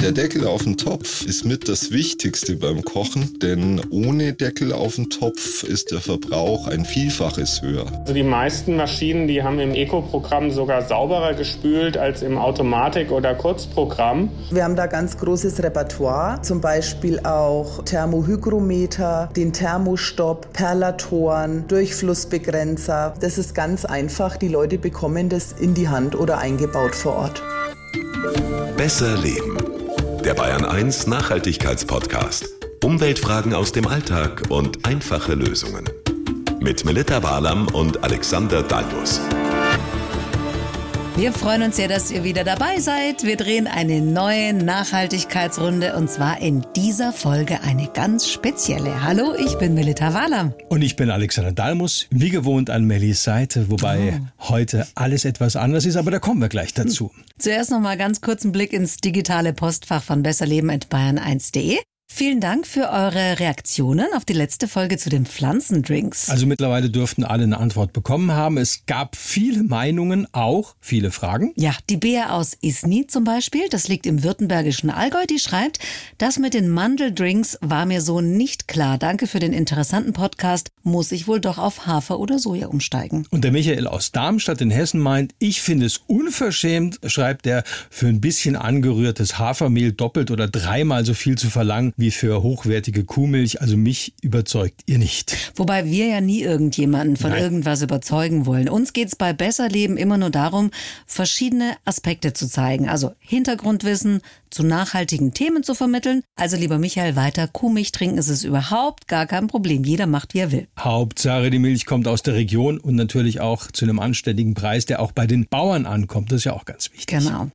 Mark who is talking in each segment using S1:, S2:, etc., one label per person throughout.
S1: Der Deckel auf dem Topf ist mit das Wichtigste beim Kochen, denn ohne Deckel auf dem Topf ist der Verbrauch ein Vielfaches höher.
S2: Also die meisten Maschinen, die haben im Eco-Programm sogar sauberer gespült als im Automatik- oder Kurzprogramm.
S3: Wir haben da ganz großes Repertoire, zum Beispiel auch Thermohygrometer, den Thermostopp, Perlatoren, Durchflussbegrenzer. Das ist ganz einfach. Die Leute bekommen das in die Hand oder eingebaut vor Ort.
S4: Besser leben. Der Bayern 1 Nachhaltigkeitspodcast. Umweltfragen aus dem Alltag und einfache Lösungen. Mit Melita Walam und Alexander Dalmus.
S5: Wir freuen uns sehr, dass ihr wieder dabei seid. Wir drehen eine neue Nachhaltigkeitsrunde und zwar in dieser Folge eine ganz spezielle. Hallo, ich bin Melita Wahlam.
S6: Und ich bin Alexander Dalmus, wie gewohnt an Mellis Seite, wobei oh. heute alles etwas anders ist, aber da kommen wir gleich dazu.
S5: Zuerst noch mal ganz kurz einen Blick ins digitale Postfach von besserleben.bayern1.de. Vielen Dank für eure Reaktionen auf die letzte Folge zu den Pflanzendrinks.
S6: Also mittlerweile dürften alle eine Antwort bekommen haben. Es gab viele Meinungen, auch viele Fragen.
S5: Ja, die Bea aus Isny zum Beispiel, das liegt im württembergischen Allgäu, die schreibt, das mit den Mandeldrinks war mir so nicht klar. Danke für den interessanten Podcast. Muss ich wohl doch auf Hafer oder Soja umsteigen.
S6: Und der Michael aus Darmstadt in Hessen meint, ich finde es unverschämt, schreibt er, für ein bisschen angerührtes Hafermehl doppelt oder dreimal so viel zu verlangen wie für hochwertige Kuhmilch. Also mich überzeugt ihr nicht.
S5: Wobei wir ja nie irgendjemanden von Nein. irgendwas überzeugen wollen. Uns geht es bei Besserleben immer nur darum, verschiedene Aspekte zu zeigen. Also Hintergrundwissen zu nachhaltigen Themen zu vermitteln. Also lieber Michael, weiter Kuhmilch trinken ist es überhaupt gar kein Problem. Jeder macht, wie er will.
S6: Hauptsache, die Milch kommt aus der Region und natürlich auch zu einem anständigen Preis, der auch bei den Bauern ankommt. Das ist ja auch ganz wichtig.
S5: Genau.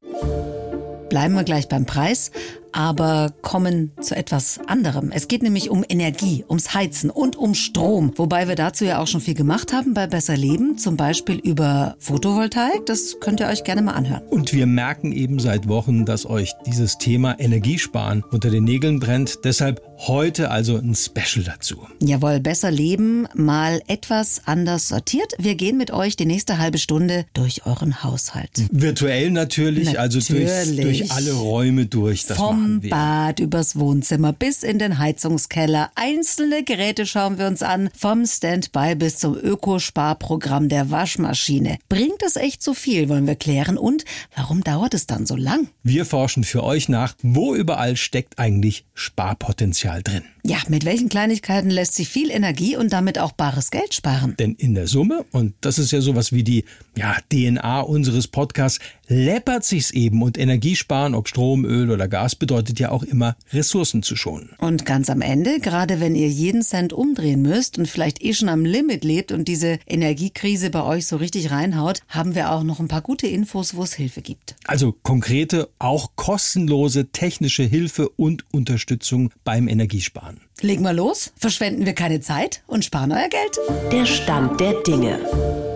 S5: Bleiben wir gleich beim Preis aber kommen zu etwas anderem. Es geht nämlich um Energie, ums Heizen und um Strom. Wobei wir dazu ja auch schon viel gemacht haben bei Besser Leben, zum Beispiel über Photovoltaik. Das könnt ihr euch gerne mal anhören.
S6: Und wir merken eben seit Wochen, dass euch dieses Thema Energiesparen unter den Nägeln brennt. Deshalb heute also ein Special dazu.
S5: Jawohl, Besser Leben mal etwas anders sortiert. Wir gehen mit euch die nächste halbe Stunde durch euren Haushalt.
S6: Virtuell natürlich, natürlich. also durch, durch alle Räume durch.
S5: Das Vom vom Bad übers Wohnzimmer bis in den Heizungskeller. Einzelne Geräte schauen wir uns an, vom Standby bis zum Ökosparprogramm der Waschmaschine. Bringt es echt so viel, wollen wir klären. Und warum dauert es dann so lang?
S6: Wir forschen für euch nach, wo überall steckt eigentlich Sparpotenzial drin.
S5: Ja, mit welchen Kleinigkeiten lässt sich viel Energie und damit auch bares Geld sparen?
S6: Denn in der Summe, und das ist ja sowas wie die ja, DNA unseres Podcasts, läppert sich's eben und Energiesparen, ob Strom, Öl oder Gas, bedeutet ja auch immer Ressourcen zu schonen.
S5: Und ganz am Ende, gerade wenn ihr jeden Cent umdrehen müsst und vielleicht eh schon am Limit lebt und diese Energiekrise bei euch so richtig reinhaut, haben wir auch noch ein paar gute Infos, wo es Hilfe gibt.
S6: Also konkrete, auch kostenlose technische Hilfe und Unterstützung beim Energiesparen.
S5: Legen wir los, verschwenden wir keine Zeit und sparen euer Geld.
S7: Der Stand der Dinge.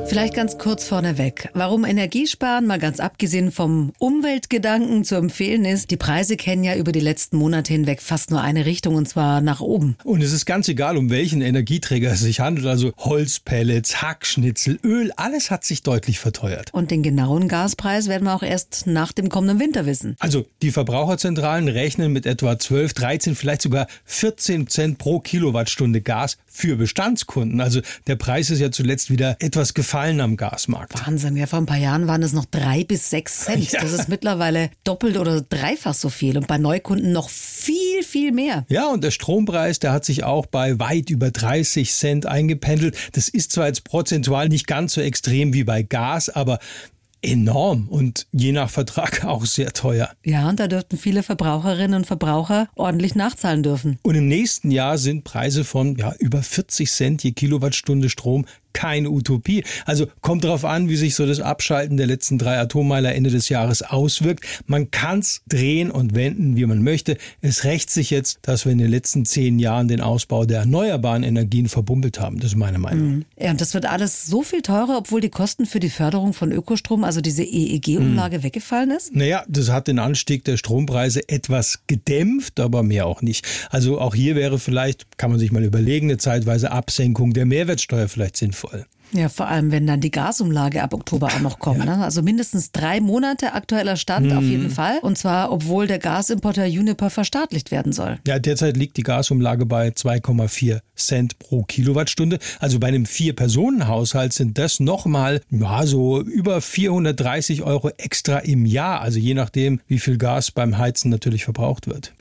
S5: Vielleicht ganz kurz vorneweg. Warum Energiesparen, mal ganz abgesehen vom Umweltgedanken zu empfehlen ist, die Preise kennen ja über die letzten Monate hinweg fast nur eine Richtung und zwar nach oben.
S6: Und es ist ganz egal, um welchen Energieträger es sich handelt. Also Holzpellets, Hackschnitzel, Öl, alles hat sich deutlich verteuert.
S5: Und den genauen Gaspreis werden wir auch erst nach dem kommenden Winter wissen.
S6: Also die Verbraucherzentralen rechnen mit etwa 12, 13, vielleicht sogar 14 Cent pro Kilowattstunde Gas für Bestandskunden. Also der Preis ist ja zuletzt wieder etwas gefallen am Gasmarkt.
S5: Wahnsinn, ja, vor ein paar Jahren waren es noch drei bis sechs Cent. Ja. Das ist mittlerweile doppelt oder dreifach so viel und bei Neukunden noch viel, viel mehr.
S6: Ja, und der Strompreis, der hat sich auch bei weit über 30 Cent eingependelt. Das ist zwar jetzt prozentual nicht ganz so extrem wie bei Gas, aber enorm und je nach Vertrag auch sehr teuer.
S5: Ja, und da dürften viele Verbraucherinnen und Verbraucher ordentlich nachzahlen dürfen.
S6: Und im nächsten Jahr sind Preise von ja, über 40 Cent je Kilowattstunde Strom keine Utopie. Also kommt darauf an, wie sich so das Abschalten der letzten drei Atommeiler Ende des Jahres auswirkt. Man kann es drehen und wenden, wie man möchte. Es rächt sich jetzt, dass wir in den letzten zehn Jahren den Ausbau der erneuerbaren Energien verbummelt haben. Das ist meine Meinung. Mhm.
S5: Ja, und das wird alles so viel teurer, obwohl die Kosten für die Förderung von Ökostrom, also diese EEG-Umlage, mhm. weggefallen ist?
S6: Naja, das hat den Anstieg der Strompreise etwas gedämpft, aber mehr auch nicht. Also auch hier wäre vielleicht, kann man sich mal überlegen, eine zeitweise Absenkung der Mehrwertsteuer vielleicht sinnvoll.
S5: Ja, vor allem, wenn dann die Gasumlage ab Oktober auch noch kommt. Ja. Ne? Also mindestens drei Monate aktueller Stand mhm. auf jeden Fall. Und zwar, obwohl der Gasimporter Juniper verstaatlicht werden soll.
S6: Ja, derzeit liegt die Gasumlage bei 2,4 Cent pro Kilowattstunde. Also bei einem Vier-Personen-Haushalt sind das nochmal ja, so über 430 Euro extra im Jahr. Also je nachdem, wie viel Gas beim Heizen natürlich verbraucht wird.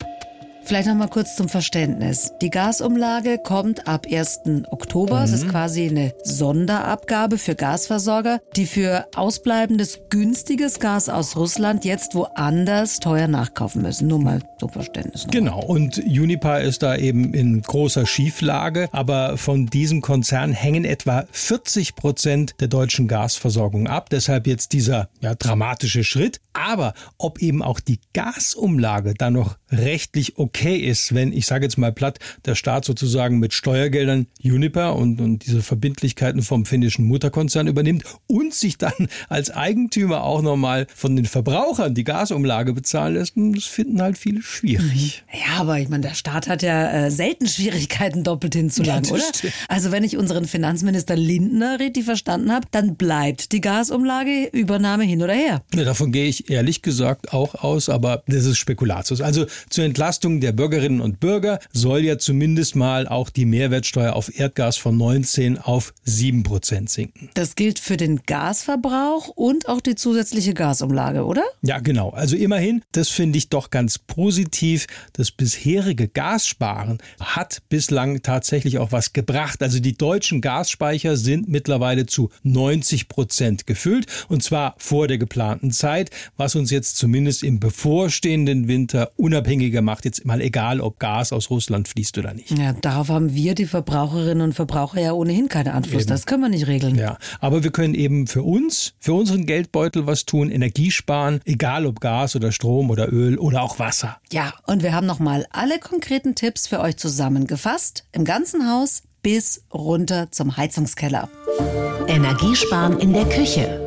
S5: Vielleicht noch mal kurz zum Verständnis. Die Gasumlage kommt ab 1. Oktober. Es mhm. ist quasi eine Sonderabgabe für Gasversorger, die für ausbleibendes günstiges Gas aus Russland jetzt woanders teuer nachkaufen müssen. Nur mal zum Verständnis.
S6: Noch. Genau. Und Unipa ist da eben in großer Schieflage. Aber von diesem Konzern hängen etwa 40 Prozent der deutschen Gasversorgung ab. Deshalb jetzt dieser ja, dramatische Schritt. Aber ob eben auch die Gasumlage da noch rechtlich okay ist, wenn, ich sage jetzt mal platt, der Staat sozusagen mit Steuergeldern Uniper und, und diese Verbindlichkeiten vom finnischen Mutterkonzern übernimmt und sich dann als Eigentümer auch nochmal von den Verbrauchern die Gasumlage bezahlen lässt, das finden halt viele schwierig.
S5: Mhm. Ja, aber ich meine, der Staat hat ja äh, selten Schwierigkeiten, doppelt hinzulangen, ja, oder? Stimmt. Also wenn ich unseren Finanzminister Lindner richtig verstanden habe, dann bleibt die Gasumlage Übernahme hin oder her.
S6: Ja, davon gehe ich ehrlich gesagt auch aus, aber das ist Spekulatius. Also zur Entlastung der Bürgerinnen und Bürger soll ja zumindest mal auch die Mehrwertsteuer auf Erdgas von 19 auf 7 Prozent sinken.
S5: Das gilt für den Gasverbrauch und auch die zusätzliche Gasumlage, oder?
S6: Ja, genau. Also immerhin, das finde ich doch ganz positiv. Das bisherige Gassparen hat bislang tatsächlich auch was gebracht. Also die deutschen Gasspeicher sind mittlerweile zu 90 Prozent gefüllt und zwar vor der geplanten Zeit, was uns jetzt zumindest im bevorstehenden Winter unabhängiger macht, jetzt mal egal, ob Gas aus Russland fließt oder nicht.
S5: Ja, darauf haben wir, die Verbraucherinnen und Verbraucher, ja ohnehin keinen Einfluss. Eben. Das können wir nicht regeln.
S6: Ja, aber wir können eben für uns, für unseren Geldbeutel was tun, Energie sparen, egal ob Gas oder Strom oder Öl oder auch Wasser.
S5: Ja, und wir haben nochmal alle konkreten Tipps für euch zusammengefasst. Im ganzen Haus bis runter zum Heizungskeller.
S7: Energiesparen in der Küche.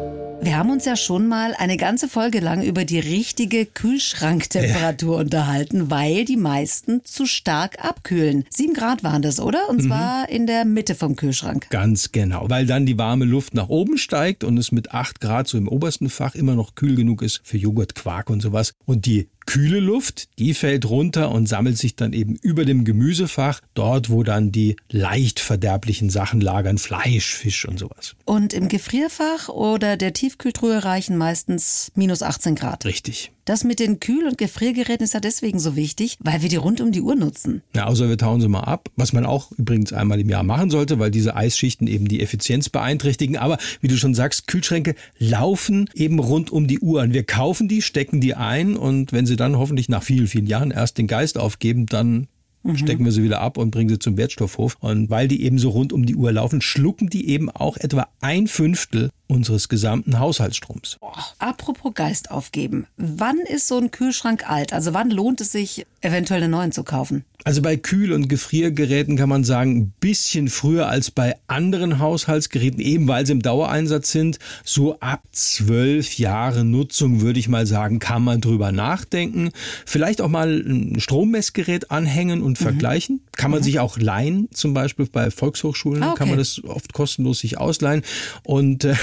S5: Wir haben uns ja schon mal eine ganze Folge lang über die richtige Kühlschranktemperatur ja. unterhalten, weil die meisten zu stark abkühlen. Sieben Grad waren das, oder? Und mhm. zwar in der Mitte vom Kühlschrank.
S6: Ganz genau, weil dann die warme Luft nach oben steigt und es mit acht Grad so im obersten Fach immer noch kühl genug ist für Joghurt, Quark und sowas. Und die kühle Luft, die fällt runter und sammelt sich dann eben über dem Gemüsefach, dort wo dann die leicht verderblichen Sachen lagern, Fleisch, Fisch und sowas.
S5: Und im Gefrierfach oder der Tiefkühltruhe reichen meistens minus 18 Grad.
S6: Richtig.
S5: Das mit den Kühl- und Gefriergeräten ist ja deswegen so wichtig, weil wir die rund um die Uhr nutzen.
S6: Ja, außer wir tauen sie mal ab, was man auch übrigens einmal im Jahr machen sollte, weil diese Eisschichten eben die Effizienz beeinträchtigen. Aber wie du schon sagst, Kühlschränke laufen eben rund um die Uhr an. Wir kaufen die, stecken die ein und wenn sie dann hoffentlich nach vielen, vielen Jahren erst den Geist aufgeben, dann Mhm. stecken wir sie wieder ab und bringen sie zum Wertstoffhof. Und weil die eben so rund um die Uhr laufen, schlucken die eben auch etwa ein Fünftel unseres gesamten Haushaltsstroms.
S5: Oh, apropos Geist aufgeben. Wann ist so ein Kühlschrank alt? Also wann lohnt es sich, eventuell einen neuen zu kaufen?
S6: Also bei Kühl- und Gefriergeräten kann man sagen, ein bisschen früher als bei anderen Haushaltsgeräten, eben weil sie im Dauereinsatz sind. So ab zwölf Jahre Nutzung würde ich mal sagen, kann man drüber nachdenken. Vielleicht auch mal ein Strommessgerät anhängen und mhm. vergleichen. Kann man mhm. sich auch leihen, zum Beispiel bei Volkshochschulen ah, okay. kann man das oft kostenlos sich ausleihen. Und äh,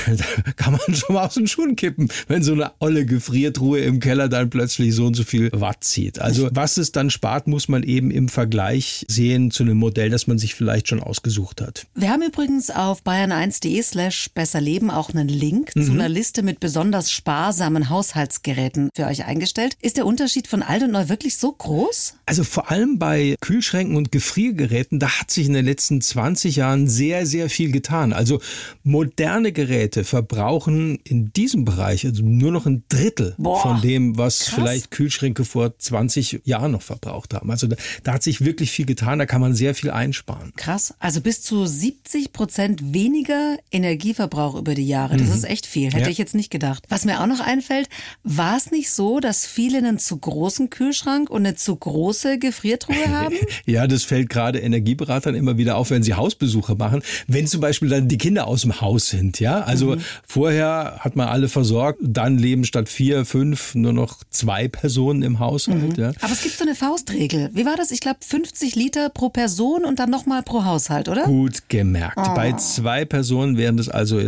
S6: kann man schon mal aus den Schuhen kippen, wenn so eine olle Gefriertruhe im Keller dann plötzlich so und so viel Watt zieht. Also was es dann spart, muss man eben im Vergleich sehen zu einem Modell, das man sich vielleicht schon ausgesucht hat.
S5: Wir haben übrigens auf bayern1.de slash besserleben auch einen Link mhm. zu einer Liste mit besonders sparsamen Haushaltsgeräten für euch eingestellt. Ist der Unterschied von alt und neu wirklich so groß?
S6: Also vor allem bei Kühlschränken und Gefriergeräten, da hat sich in den letzten 20 Jahren sehr, sehr viel getan. Also moderne Geräte verbrauchen in diesem Bereich also nur noch ein Drittel Boah, von dem, was krass. vielleicht Kühlschränke vor 20 Jahren noch verbraucht haben. Also da, da, hat sich wirklich viel getan, da kann man sehr viel einsparen.
S5: Krass, also bis zu 70 Prozent weniger Energieverbrauch über die Jahre. Das mhm. ist echt viel, hätte ja. ich jetzt nicht gedacht. Was mir auch noch einfällt, war es nicht so, dass viele einen zu großen Kühlschrank und eine zu große Gefriertruhe haben?
S6: ja, das fällt gerade Energieberatern immer wieder auf, wenn sie Hausbesuche machen. Wenn zum Beispiel dann die Kinder aus dem Haus sind, ja, also Also mhm. vorher hat man alle versorgt, dann leben statt vier, fünf nur noch zwei Personen im Haushalt.
S5: Mhm. Ja. Aber es gibt so eine Faustregel. Wie war das? Ich glaube 50 Liter pro Person und dann nochmal pro Haushalt, oder?
S6: Gut gemerkt. Oh. Bei zwei Personen wären das also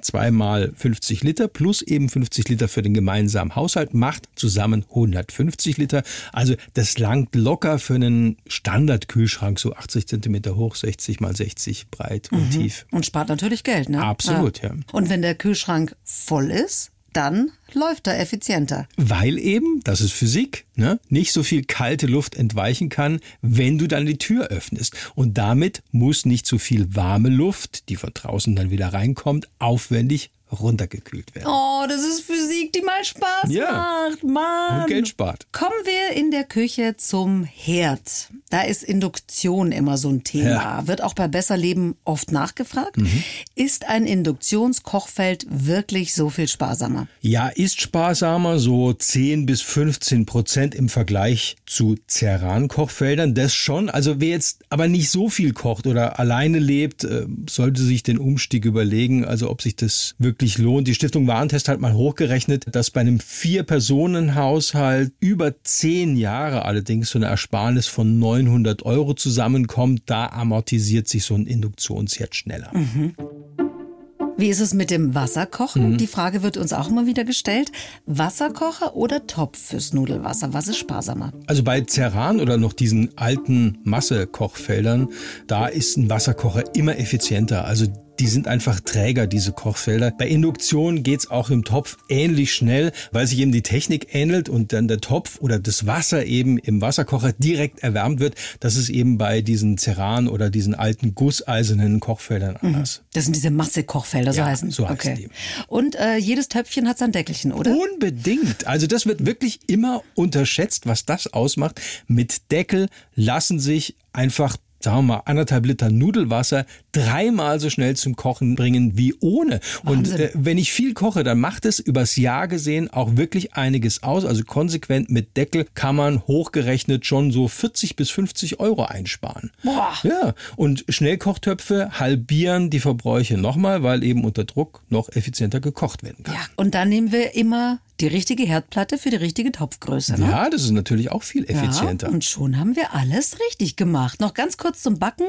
S6: zweimal 50 Liter plus eben 50 Liter für den gemeinsamen Haushalt, macht zusammen 150 Liter. Also das langt locker für einen Standardkühlschrank, so 80 Zentimeter hoch, 60 mal 60 breit und mhm. tief.
S5: Und spart natürlich Geld, ne?
S6: Absolut, ja. ja.
S5: Und wenn der Kühlschrank voll ist, dann läuft er effizienter.
S6: Weil eben, das ist Physik, ne, nicht so viel kalte Luft entweichen kann, wenn du dann die Tür öffnest. Und damit muss nicht so viel warme Luft, die von draußen dann wieder reinkommt, aufwendig runtergekühlt werden.
S5: Oh, das ist Physik, die mal Spaß ja. macht, Mann.
S6: Und Geld spart.
S5: Kommen wir in der Küche zum Herd. Da ist Induktion immer so ein Thema. Ja. Wird auch bei Besserleben oft nachgefragt. Mhm. Ist ein Induktionskochfeld wirklich so viel sparsamer?
S6: Ja, ist sparsamer, so 10 bis 15 Prozent im Vergleich zu Ceran-Kochfeldern. Das schon. Also wer jetzt aber nicht so viel kocht oder alleine lebt, äh, sollte sich den Umstieg überlegen, also ob sich das wirklich wirklich lohnt. Die Stiftung Warentest hat mal hochgerechnet, dass bei einem Vier-Personen-Haushalt über zehn Jahre allerdings so eine Ersparnis von 900 Euro zusammenkommt. Da amortisiert sich so ein Induktionsherd schneller.
S5: Mhm. Wie ist es mit dem Wasserkochen? Mhm. Die Frage wird uns auch immer wieder gestellt. Wasserkocher oder Topf fürs Nudelwasser? Was ist sparsamer?
S6: Also bei Ceran oder noch diesen alten Massekochfeldern, da ist ein Wasserkocher immer effizienter. Also die sind einfach Träger, diese Kochfelder. Bei Induktion geht's auch im Topf ähnlich schnell, weil sich eben die Technik ähnelt und dann der Topf oder das Wasser eben im Wasserkocher direkt erwärmt wird. Das ist eben bei diesen Ceran oder diesen alten gusseisernen Kochfeldern mhm. anders.
S5: Das sind diese Massekochfelder, so
S6: ja,
S5: heißen.
S6: So heißen okay. die.
S5: Und äh, jedes Töpfchen hat sein Deckelchen, oder?
S6: Unbedingt. Also das wird wirklich immer unterschätzt, was das ausmacht. Mit Deckel lassen sich einfach sagen wir mal, anderthalb Liter Nudelwasser dreimal so schnell zum Kochen bringen wie ohne. Wahnsinn. Und äh, wenn ich viel koche, dann macht es übers Jahr gesehen auch wirklich einiges aus. Also konsequent mit Deckel kann man hochgerechnet schon so 40 bis 50 Euro einsparen.
S5: Boah.
S6: Ja, und Schnellkochtöpfe halbieren die Verbräuche nochmal, weil eben unter Druck noch effizienter gekocht werden kann. Ja,
S5: und dann nehmen wir immer die richtige Herdplatte für die richtige Topfgröße.
S6: Ne? Ja, das ist natürlich auch viel effizienter.
S5: Ja, und schon haben wir alles richtig gemacht. Noch ganz kurz zum Backen.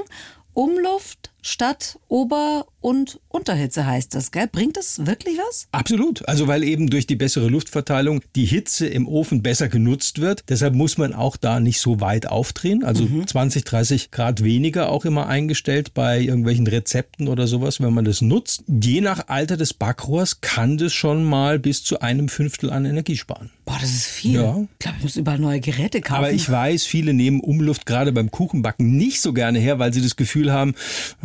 S5: Umluft statt Ober- und Unterhitze heißt das, gell? Bringt das wirklich was?
S6: Absolut. Also weil eben durch die bessere Luftverteilung die Hitze im Ofen besser genutzt wird. Deshalb muss man auch da nicht so weit aufdrehen. Also mhm. 20, 30 Grad weniger auch immer eingestellt bei irgendwelchen Rezepten oder sowas, wenn man das nutzt. Je nach Alter des Backrohrs kann das schon mal bis zu einem Fünftel an Energie sparen.
S5: Boah, das ist viel. Ja. Ich glaube, ich muss überall neue Geräte kaufen.
S6: Aber ich weiß, viele nehmen Umluft gerade beim Kuchenbacken nicht so gerne her, weil sie das Gefühl haben,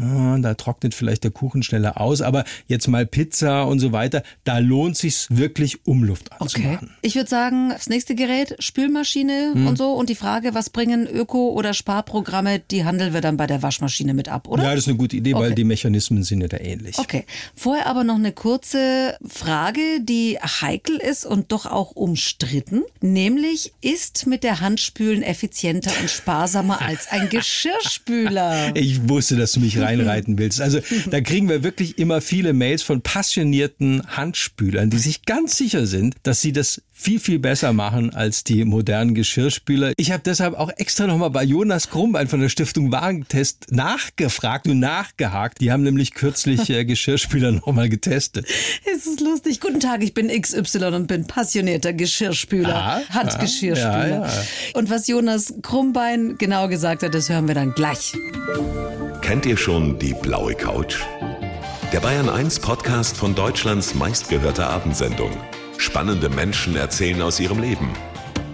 S6: ah, da trocknet vielleicht der Kuchen schneller aus. Aber jetzt mal Pizza und so weiter, da lohnt sich wirklich Umluft anzumachen.
S5: Okay. Ich würde sagen, das nächste Gerät, Spülmaschine hm. und so. Und die Frage, was bringen Öko- oder Sparprogramme, die handeln wir dann bei der Waschmaschine mit ab, oder?
S6: Ja, das ist eine gute Idee, okay. weil die Mechanismen sind ja da ähnlich.
S5: Okay. Vorher aber noch eine kurze Frage, die heikel ist und doch auch umstritten. Nämlich, ist mit der Handspülen effizienter und sparsamer als ein Geschirrspüler?
S6: Ich wusste, dass du mich reinreiten willst. Also da kriegen wir wirklich immer viele Mails von passionierten Handspülern, die sich ganz sicher sind, dass sie das viel, viel besser machen als die modernen Geschirrspüler. Ich habe deshalb auch extra nochmal bei Jonas Krumbein von der Stiftung Warentest nachgefragt und nachgehakt. Die haben nämlich kürzlich äh, Geschirrspüler nochmal getestet.
S5: Es ist lustig. Guten Tag, ich bin XY und bin passionierter Geschirrspüler, ah, Handgeschirrspüler. Ja, ja. Und was Jonas Krumbein genau gesagt hat, das hören wir dann gleich.
S4: Kennt ihr schon die blaue Couch? Der Bayern 1 Podcast von Deutschlands meistgehörter Abendsendung. Spannende Menschen erzählen aus ihrem Leben.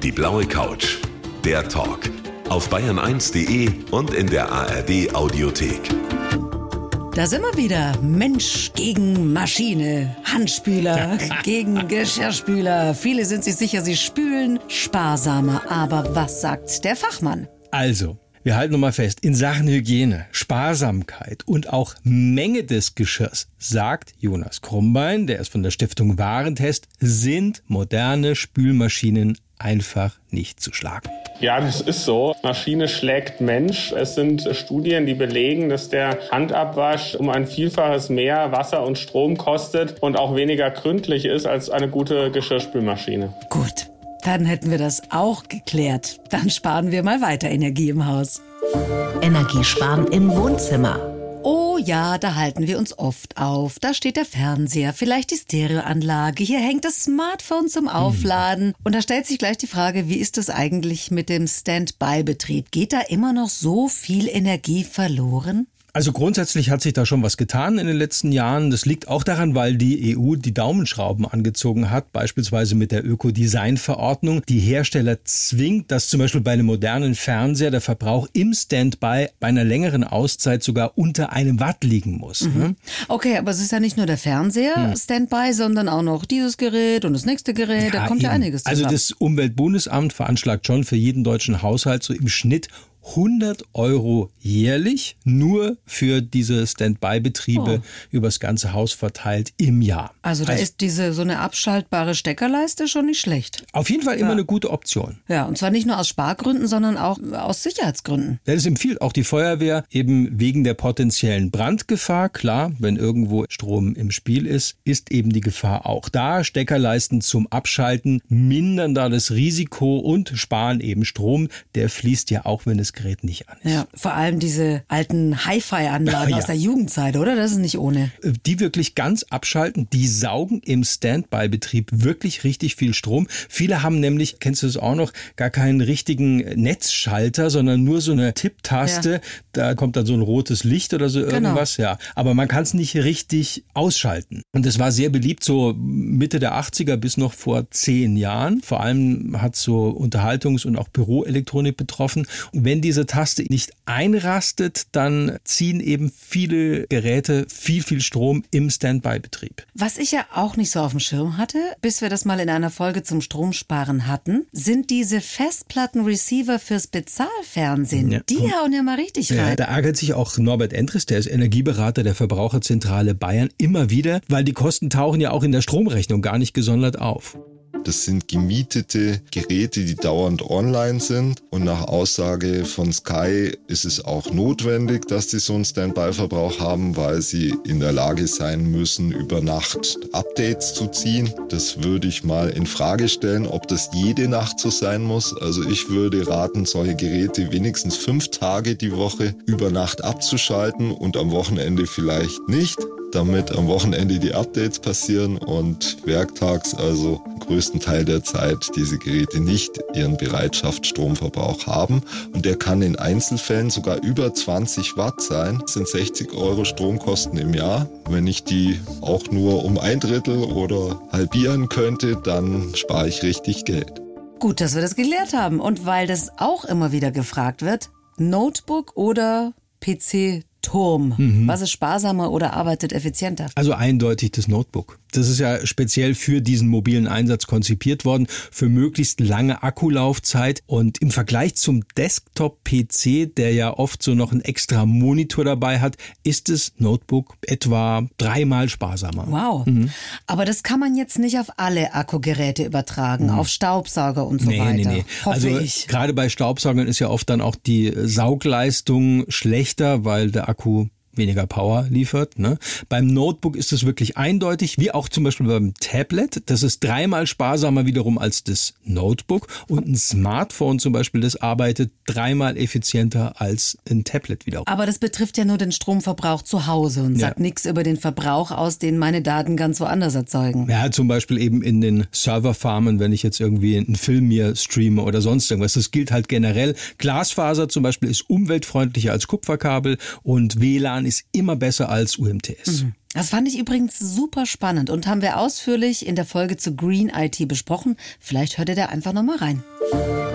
S4: Die blaue Couch. Der Talk. Auf bayern1.de und in der ARD Audiothek.
S5: Da sind wir wieder. Mensch gegen Maschine. Handspüler gegen Geschirrspüler. Viele sind sich sicher, sie spülen sparsamer. Aber was sagt der Fachmann?
S6: Also, wir halten nochmal fest, in Sachen Hygiene, Sparsamkeit und auch Menge des Geschirrs, sagt Jonas Krumbein, der ist von der Stiftung Warentest, sind moderne Spülmaschinen einfach nicht zu schlagen.
S2: Ja, das ist so. Maschine schlägt Mensch. Es sind Studien, die belegen, dass der Handabwasch um ein Vielfaches mehr Wasser und Strom kostet und auch weniger gründlich ist als eine gute Geschirrspülmaschine.
S5: Gut, dann hätten wir das auch geklärt. Dann sparen wir mal weiter Energie im Haus.
S7: Energiesparen im Wohnzimmer.
S5: Oh ja, da halten wir uns oft auf. Da steht der Fernseher, vielleicht die Stereoanlage, hier hängt das Smartphone zum Aufladen. Und da stellt sich gleich die Frage, wie ist es eigentlich mit dem Standby-Betrieb? Geht da immer noch so viel Energie verloren?
S6: Also grundsätzlich hat sich da schon was getan in den letzten Jahren. Das liegt auch daran, weil die EU die Daumenschrauben angezogen hat, beispielsweise mit der Ökodesign-Verordnung. Die Hersteller zwingt, dass zum Beispiel bei einem modernen Fernseher der Verbrauch im Standby bei einer längeren Auszeit sogar unter einem Watt liegen muss. Mhm.
S5: Okay, aber es ist ja nicht nur der Fernseher hm. Standby, sondern auch noch dieses Gerät und das nächste Gerät. Ja, da kommt eben. ja einiges
S6: zusammen. Also das Umweltbundesamt veranschlagt schon für jeden deutschen Haushalt so im Schnitt 100 Euro jährlich nur für diese Standby-Betriebe oh. übers ganze Haus verteilt im Jahr.
S5: Also da also, ist diese so eine abschaltbare Steckerleiste schon nicht schlecht.
S6: Auf jeden Fall immer ja. eine gute Option.
S5: Ja, und zwar nicht nur aus Spargründen, sondern auch aus Sicherheitsgründen.
S6: Ja, das empfiehlt auch die Feuerwehr eben wegen der potenziellen Brandgefahr. Klar, wenn irgendwo Strom im Spiel ist, ist eben die Gefahr auch da. Steckerleisten zum Abschalten mindern da das Risiko und sparen eben Strom. Der fließt ja auch, wenn es Gerät nicht an ist.
S5: Ja, vor allem diese alten Hi-Fi-Anlagen ja. aus der Jugendzeit, oder? Das ist nicht ohne.
S6: Äh, die wirklich ganz abschalten, die saugen im Standby-Betrieb wirklich richtig viel Strom. Viele haben nämlich, kennst du das auch noch, gar keinen richtigen Netzschalter, sondern nur so eine Tipptaste. Ja. Da kommt dann so ein rotes Licht oder so genau. irgendwas. Ja, aber man kann es nicht richtig ausschalten. Und es war sehr beliebt, so Mitte der 80er bis noch vor zehn Jahren. Vor allem hat so Unterhaltungs- und auch Büroelektronik betroffen. Und wenn diese Taste nicht einrastet, dann ziehen eben viele Geräte viel, viel Strom im Standby-Betrieb.
S5: Was ich ja auch nicht so auf dem Schirm hatte, bis wir das mal in einer Folge zum Stromsparen hatten, sind diese Festplatten-Receiver fürs Bezahlfernsehen. Ja. Die hauen ja mal richtig rein. Ja,
S6: da ärgert sich auch Norbert Endres, der ist Energieberater der Verbraucherzentrale Bayern, immer wieder, weil die Kosten tauchen ja auch in der Stromrechnung gar nicht gesondert auf.
S1: Das sind gemietete Geräte, die dauernd online sind. Und nach Aussage von Sky ist es auch notwendig, dass die so einen Standby-Verbrauch haben, weil sie in der Lage sein müssen, über Nacht Updates zu ziehen. Das würde ich mal in Frage stellen, ob das jede Nacht so sein muss. Also ich würde raten, solche Geräte wenigstens fünf Tage die Woche über Nacht abzuschalten und am Wochenende vielleicht nicht damit am Wochenende die Updates passieren und werktags, also größten Teil der Zeit, diese Geräte nicht ihren Bereitschaftsstromverbrauch haben. Und der kann in Einzelfällen sogar über 20 Watt sein. Das sind 60 Euro Stromkosten im Jahr. Wenn ich die auch nur um ein Drittel oder halbieren könnte, dann spare ich richtig Geld.
S5: Gut, dass wir das gelehrt haben. Und weil das auch immer wieder gefragt wird, Notebook oder PC Turm. Mhm. Was ist sparsamer oder arbeitet effizienter?
S6: Also eindeutig das Notebook. Das ist ja speziell für diesen mobilen Einsatz konzipiert worden, für möglichst lange Akkulaufzeit. Und im Vergleich zum Desktop-PC, der ja oft so noch einen extra Monitor dabei hat, ist das Notebook etwa dreimal sparsamer.
S5: Wow. Mhm. Aber das kann man jetzt nicht auf alle Akkugeräte übertragen, mhm. auf Staubsauger und so nee, weiter. Nee, nee. Hoffe
S6: also
S5: ich.
S6: gerade bei Staubsaugern ist ja oft dann auch die Saugleistung schlechter, weil der Akku weniger Power liefert. Ne? Beim Notebook ist es wirklich eindeutig, wie auch zum Beispiel beim Tablet. Das ist dreimal sparsamer wiederum als das Notebook. Und ein Smartphone zum Beispiel, das arbeitet dreimal effizienter als ein Tablet wiederum.
S5: Aber das betrifft ja nur den Stromverbrauch zu Hause und ja. sagt nichts über den Verbrauch aus, den meine Daten ganz woanders erzeugen.
S6: Ja, zum Beispiel eben in den Serverfarmen, wenn ich jetzt irgendwie einen Film mir streame oder sonst irgendwas. Das gilt halt generell. Glasfaser zum Beispiel ist umweltfreundlicher als Kupferkabel und WLAN WLAN ist immer besser als UMTS. Mhm.
S5: Das fand ich übrigens super spannend und haben wir ausführlich in der Folge zu Green IT besprochen. Vielleicht hört ihr da einfach nochmal rein.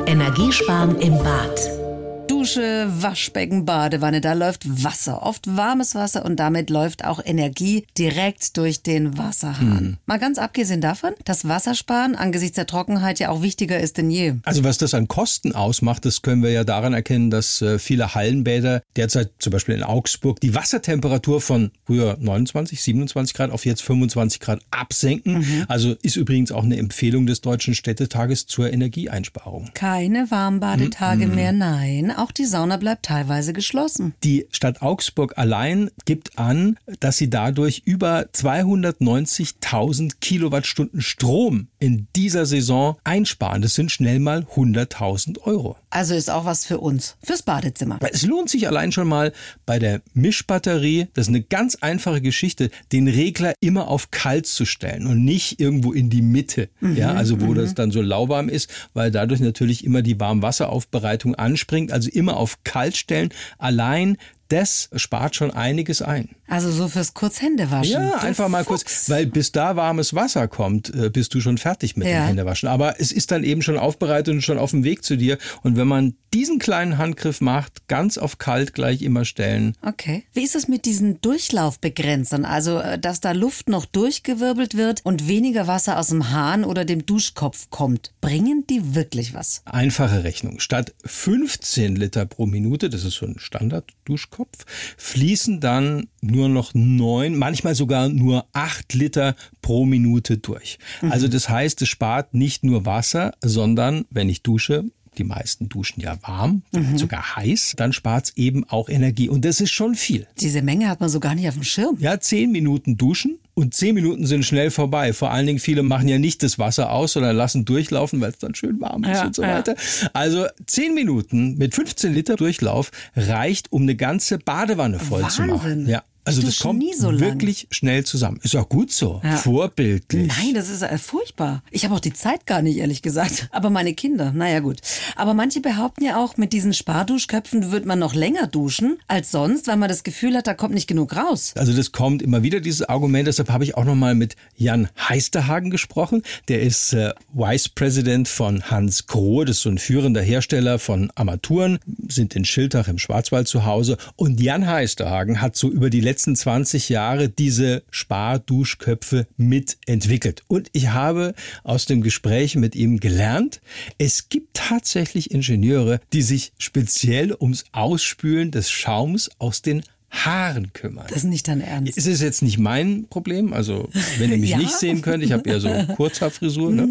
S7: Energiesparen im Bad
S5: Dusche, Waschbecken, Badewanne, da läuft Wasser, oft warmes Wasser und damit läuft auch Energie direkt durch den Wasserhahn. Mhm. Mal ganz abgesehen davon, dass Wassersparen angesichts der Trockenheit ja auch wichtiger ist denn je.
S6: Also was das an Kosten ausmacht, das können wir ja daran erkennen, dass äh, viele Hallenbäder derzeit zum Beispiel in Augsburg die Wassertemperatur von früher 29, 27 Grad auf jetzt 25 Grad absenken. Mhm. Also ist übrigens auch eine Empfehlung des Deutschen Städtetages zur Energieeinsparung.
S5: Keine Warmbadetage mhm. mehr, nein. Auch die Sauna bleibt teilweise geschlossen.
S6: Die Stadt Augsburg allein gibt an, dass sie dadurch über 290.000 Kilowattstunden Strom in dieser Saison einsparen. Das sind schnell mal 100.000 Euro.
S5: Also ist auch was für uns, fürs Badezimmer.
S6: Es lohnt sich allein schon mal bei der Mischbatterie, das ist eine ganz einfache Geschichte, den Regler immer auf kalt zu stellen und nicht irgendwo in die Mitte, mhm, ja, also wo mhm. das dann so lauwarm ist, weil dadurch natürlich immer die Warmwasseraufbereitung anspringt, also immer auf kalt stellen. Allein das spart schon einiges ein.
S5: Also so fürs Kurzhändewaschen.
S6: Ja, du einfach mal Fuchs. kurz, weil bis da warmes Wasser kommt, äh, bist du schon fertig mit ja. dem Händewaschen. Aber es ist dann eben schon aufbereitet und schon auf dem Weg zu dir. Und wenn man diesen kleinen Handgriff macht, ganz auf kalt gleich immer stellen.
S5: Okay. Wie ist es mit diesen Durchlaufbegrenzern? Also, äh, dass da Luft noch durchgewirbelt wird und weniger Wasser aus dem Hahn oder dem Duschkopf kommt. Bringen die wirklich was?
S6: Einfache Rechnung. Statt 15 Liter pro Minute, das ist so ein Standard-Duschkopf, fließen dann nur noch neun, manchmal sogar nur acht Liter pro Minute durch. Mhm. Also das heißt, es spart nicht nur Wasser, sondern wenn ich dusche, die meisten duschen ja warm, mhm. sogar heiß, dann spart es eben auch Energie. Und das ist schon viel.
S5: Diese Menge hat man so gar nicht auf dem Schirm.
S6: Ja, zehn Minuten duschen und zehn Minuten sind schnell vorbei. Vor allen Dingen viele machen ja nicht das Wasser aus, sondern lassen durchlaufen, weil es dann schön warm ist ja, und so weiter. Ja. Also zehn Minuten mit 15 Liter Durchlauf reicht, um eine ganze Badewanne voll
S5: Wahnsinn.
S6: zu machen. Ja. Also das kommt so wirklich schnell zusammen. Ist auch gut so. Ja. Vorbildlich.
S5: Nein, das ist äh, furchtbar. Ich habe auch die Zeit gar nicht, ehrlich gesagt. Aber meine Kinder, naja gut. Aber manche behaupten ja auch, mit diesen Sparduschköpfen wird man noch länger duschen als sonst, weil man das Gefühl hat, da kommt nicht genug raus.
S6: Also das kommt immer wieder, dieses Argument. Deshalb habe ich auch noch mal mit Jan Heisterhagen gesprochen. Der ist äh, Vice President von Hans Grohe. Das ist so ein führender Hersteller von Armaturen. Sind in Schiltach im Schwarzwald zu Hause. Und Jan Heisterhagen hat so über die letzten letzten 20 Jahre diese Sparduschköpfe mitentwickelt. Und ich habe aus dem Gespräch mit ihm gelernt, es gibt tatsächlich Ingenieure, die sich speziell ums Ausspülen des Schaums aus den Haaren kümmern.
S5: Das ist nicht dein Ernst.
S6: Es ist jetzt nicht mein Problem, also wenn ihr mich ja? nicht sehen könnt, ich habe eher so Kurzhaarfrisur, ne?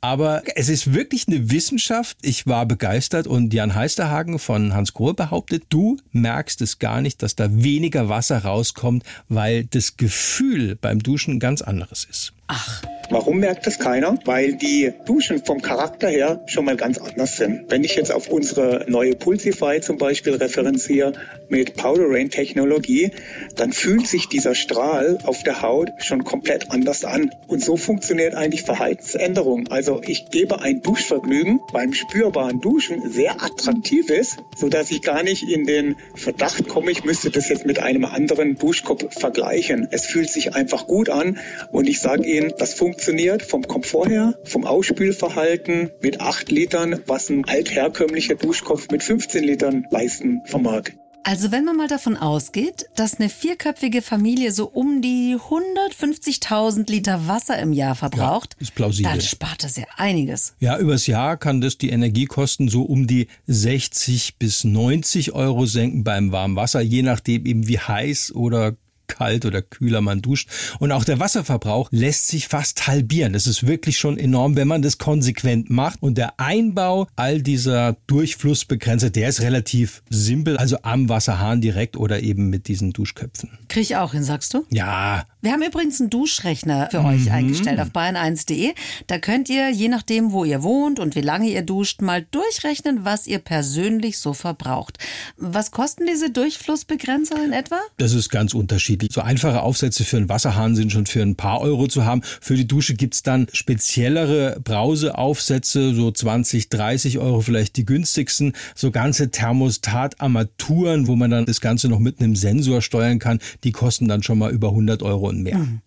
S6: Aber es ist wirklich eine Wissenschaft. Ich war begeistert und Jan Heisterhagen von Hans Grohe behauptet, du merkst es gar nicht, dass da weniger Wasser rauskommt, weil das Gefühl beim Duschen ganz anderes ist.
S5: Ach.
S8: Warum merkt das keiner? Weil die Duschen vom Charakter her schon mal ganz anders sind. Wenn ich jetzt auf unsere neue Pulsify zum Beispiel referenziere mit Powder Rain Technologie, dann fühlt sich dieser Strahl auf der Haut schon komplett anders an. Und so funktioniert eigentlich Verhaltensänderung. Also ich gebe ein Duschvergnügen beim spürbaren Duschen sehr attraktiv ist, so dass ich gar nicht in den Verdacht komme, ich müsste das jetzt mit einem anderen Duschkopf vergleichen. Es fühlt sich einfach gut an und ich sage Ihnen, das funktioniert funktioniert vom Komfort her, vom Ausspülverhalten mit 8 Litern, was ein altherkömmlicher Duschkopf mit 15 Litern leisten vermag.
S5: Also wenn man mal davon ausgeht, dass eine vierköpfige Familie so um die 150.000 Liter Wasser im Jahr verbraucht,
S6: ja, ist plausibel.
S5: dann spart das ja einiges.
S6: Ja, übers Jahr kann das die Energiekosten so um die 60 bis 90 Euro senken beim Warmwasser, je nachdem eben wie heiß oder kalt oder kühler man duscht. Und auch der Wasserverbrauch lässt sich fast halbieren. Das ist wirklich schon enorm, wenn man das konsequent macht. Und der Einbau all dieser Durchflussbegrenzer, der ist relativ simpel. Also am Wasserhahn direkt oder eben mit diesen Duschköpfen.
S5: Krieg ich auch hin, sagst du?
S6: Ja.
S5: Wir haben übrigens einen Duschrechner für mhm. euch eingestellt auf bayern1.de. Da könnt ihr, je nachdem, wo ihr wohnt und wie lange ihr duscht, mal durchrechnen, was ihr persönlich so verbraucht. Was kosten diese Durchflussbegrenzer in etwa?
S6: Das ist ganz unterschiedlich unterschiedlich. So einfache Aufsätze für einen Wasserhahn sind schon für ein paar Euro zu haben. Für die Dusche gibt's dann speziellere Brauseaufsätze, so 20, 30 Euro vielleicht die günstigsten. So ganze Thermostatarmaturen, wo man dann das Ganze noch mit einem Sensor steuern kann, die kosten dann schon mal über 100 Euro und mehr. Mhm.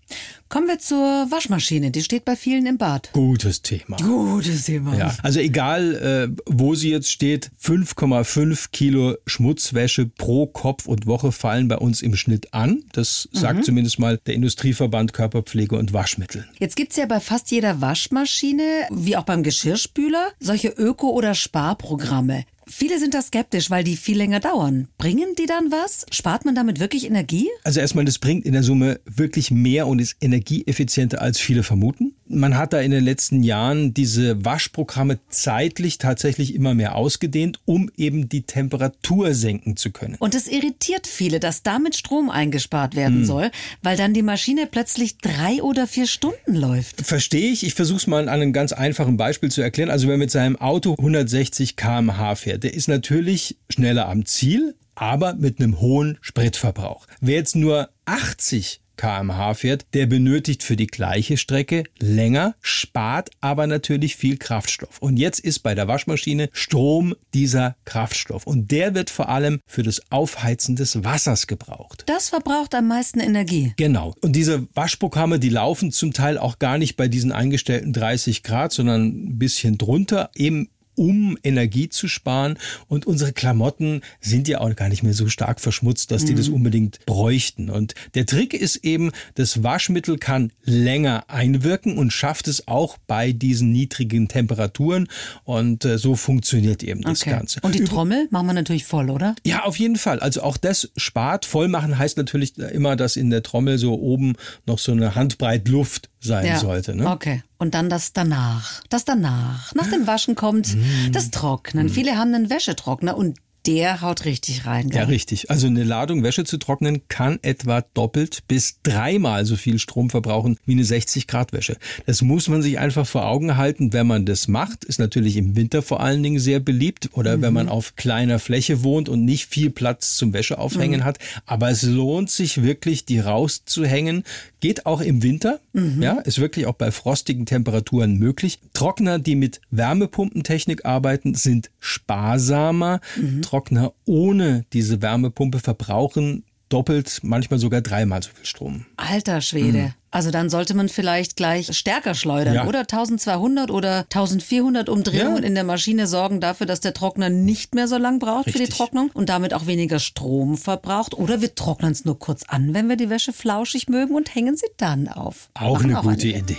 S5: Kommen wir zur Waschmaschine. Die steht bei vielen im Bad.
S6: Gutes Thema.
S5: Gutes Thema.
S6: Ja, also egal, äh, wo sie jetzt steht, 5,5 Kilo Schmutzwäsche pro Kopf und Woche fallen bei uns im Schnitt an. Das sagt
S5: Mhm.
S6: zumindest mal der Industrieverband Körperpflege und Waschmittel.
S5: Jetzt gibt's ja bei fast jeder Waschmaschine, wie auch beim Geschirrspüler, solche Öko- oder Sparprogramme. Viele sind da skeptisch, weil die viel länger dauern. Bringen die dann was? Spart man damit wirklich Energie?
S6: Also erstmal, das bringt in der Summe wirklich mehr und ist energieeffizienter als viele vermuten. Man hat da in den letzten Jahren diese Waschprogramme zeitlich tatsächlich immer mehr ausgedehnt, um eben die Temperatur senken zu können.
S5: Und es irritiert viele, dass damit Strom eingespart werden
S6: Hm.
S5: soll, weil dann die Maschine plötzlich drei oder vier Stunden läuft.
S6: Verstehe ich. Ich versuche es mal an einem ganz einfachen Beispiel zu erklären. Also wer mit seinem Auto 160 km/h fährt, der ist natürlich schneller am Ziel, aber mit einem hohen Spritverbrauch. Wer jetzt nur 80 km/h fährt, der benötigt für die gleiche Strecke länger, spart aber natürlich viel Kraftstoff. Und jetzt ist bei der Waschmaschine Strom dieser Kraftstoff. Und der wird vor allem für das Aufheizen des Wassers gebraucht.
S5: Das verbraucht am meisten Energie.
S6: Genau. Und diese Waschprogramme, die laufen zum Teil auch gar nicht bei diesen eingestellten 30 Grad, sondern ein bisschen drunter, eben um Energie zu sparen. Und unsere Klamotten sind ja auch gar nicht mehr so stark verschmutzt, dass die
S5: Mhm.
S6: das unbedingt bräuchten. Und der Trick ist eben, das Waschmittel kann länger einwirken und schafft es auch bei diesen niedrigen Temperaturen. Und äh, so funktioniert eben das
S5: Okay.
S6: Ganze.
S5: Und die Trommel machen wir natürlich voll, oder?
S6: ja, auf jeden Fall. Also auch das spart. Vollmachen heißt natürlich immer, dass in der Trommel so oben noch so eine Handbreit Luft sein sollte. Ne?
S5: Okay. Und dann das danach. Das danach. Nach dem Waschen kommt
S6: Mm.
S5: das Trocknen. Viele haben einen Wäschetrockner und der haut richtig rein.
S6: Ja,
S5: gell?
S6: richtig. Also eine Ladung Wäsche zu trocknen kann etwa doppelt bis dreimal so viel Strom verbrauchen wie eine 60 Grad Wäsche. Das muss man sich einfach vor Augen halten, wenn man das macht. Ist natürlich im Winter vor allen Dingen sehr beliebt oder wenn man auf kleiner Fläche wohnt und nicht viel Platz zum Wäscheaufhängen
S5: Mhm.
S6: hat. Aber es lohnt sich wirklich, die rauszuhängen. Geht auch im Winter.
S5: Mhm.
S6: Ja, ist wirklich auch bei frostigen Temperaturen möglich. Trockner, die mit Wärmepumpentechnik arbeiten, sind sparsamer.
S5: Mhm.
S6: Trockner ohne diese Wärmepumpe verbrauchen doppelt, manchmal sogar dreimal so viel Strom.
S5: Alter Schwede. Also dann sollte man vielleicht gleich stärker schleudern.
S6: Ja.
S5: oder? 1200 oder 1400 Umdrehungen
S6: Ja.
S5: in der Maschine sorgen dafür, dass der Trockner nicht mehr so lang braucht für die
S6: Richtig.
S5: Trocknung und damit auch weniger Strom verbraucht. Oder wir trocknen es nur kurz an, wenn wir die Wäsche flauschig mögen und hängen sie dann auf.
S6: Auch
S5: Machen
S6: eine gute
S5: einige.
S6: Idee.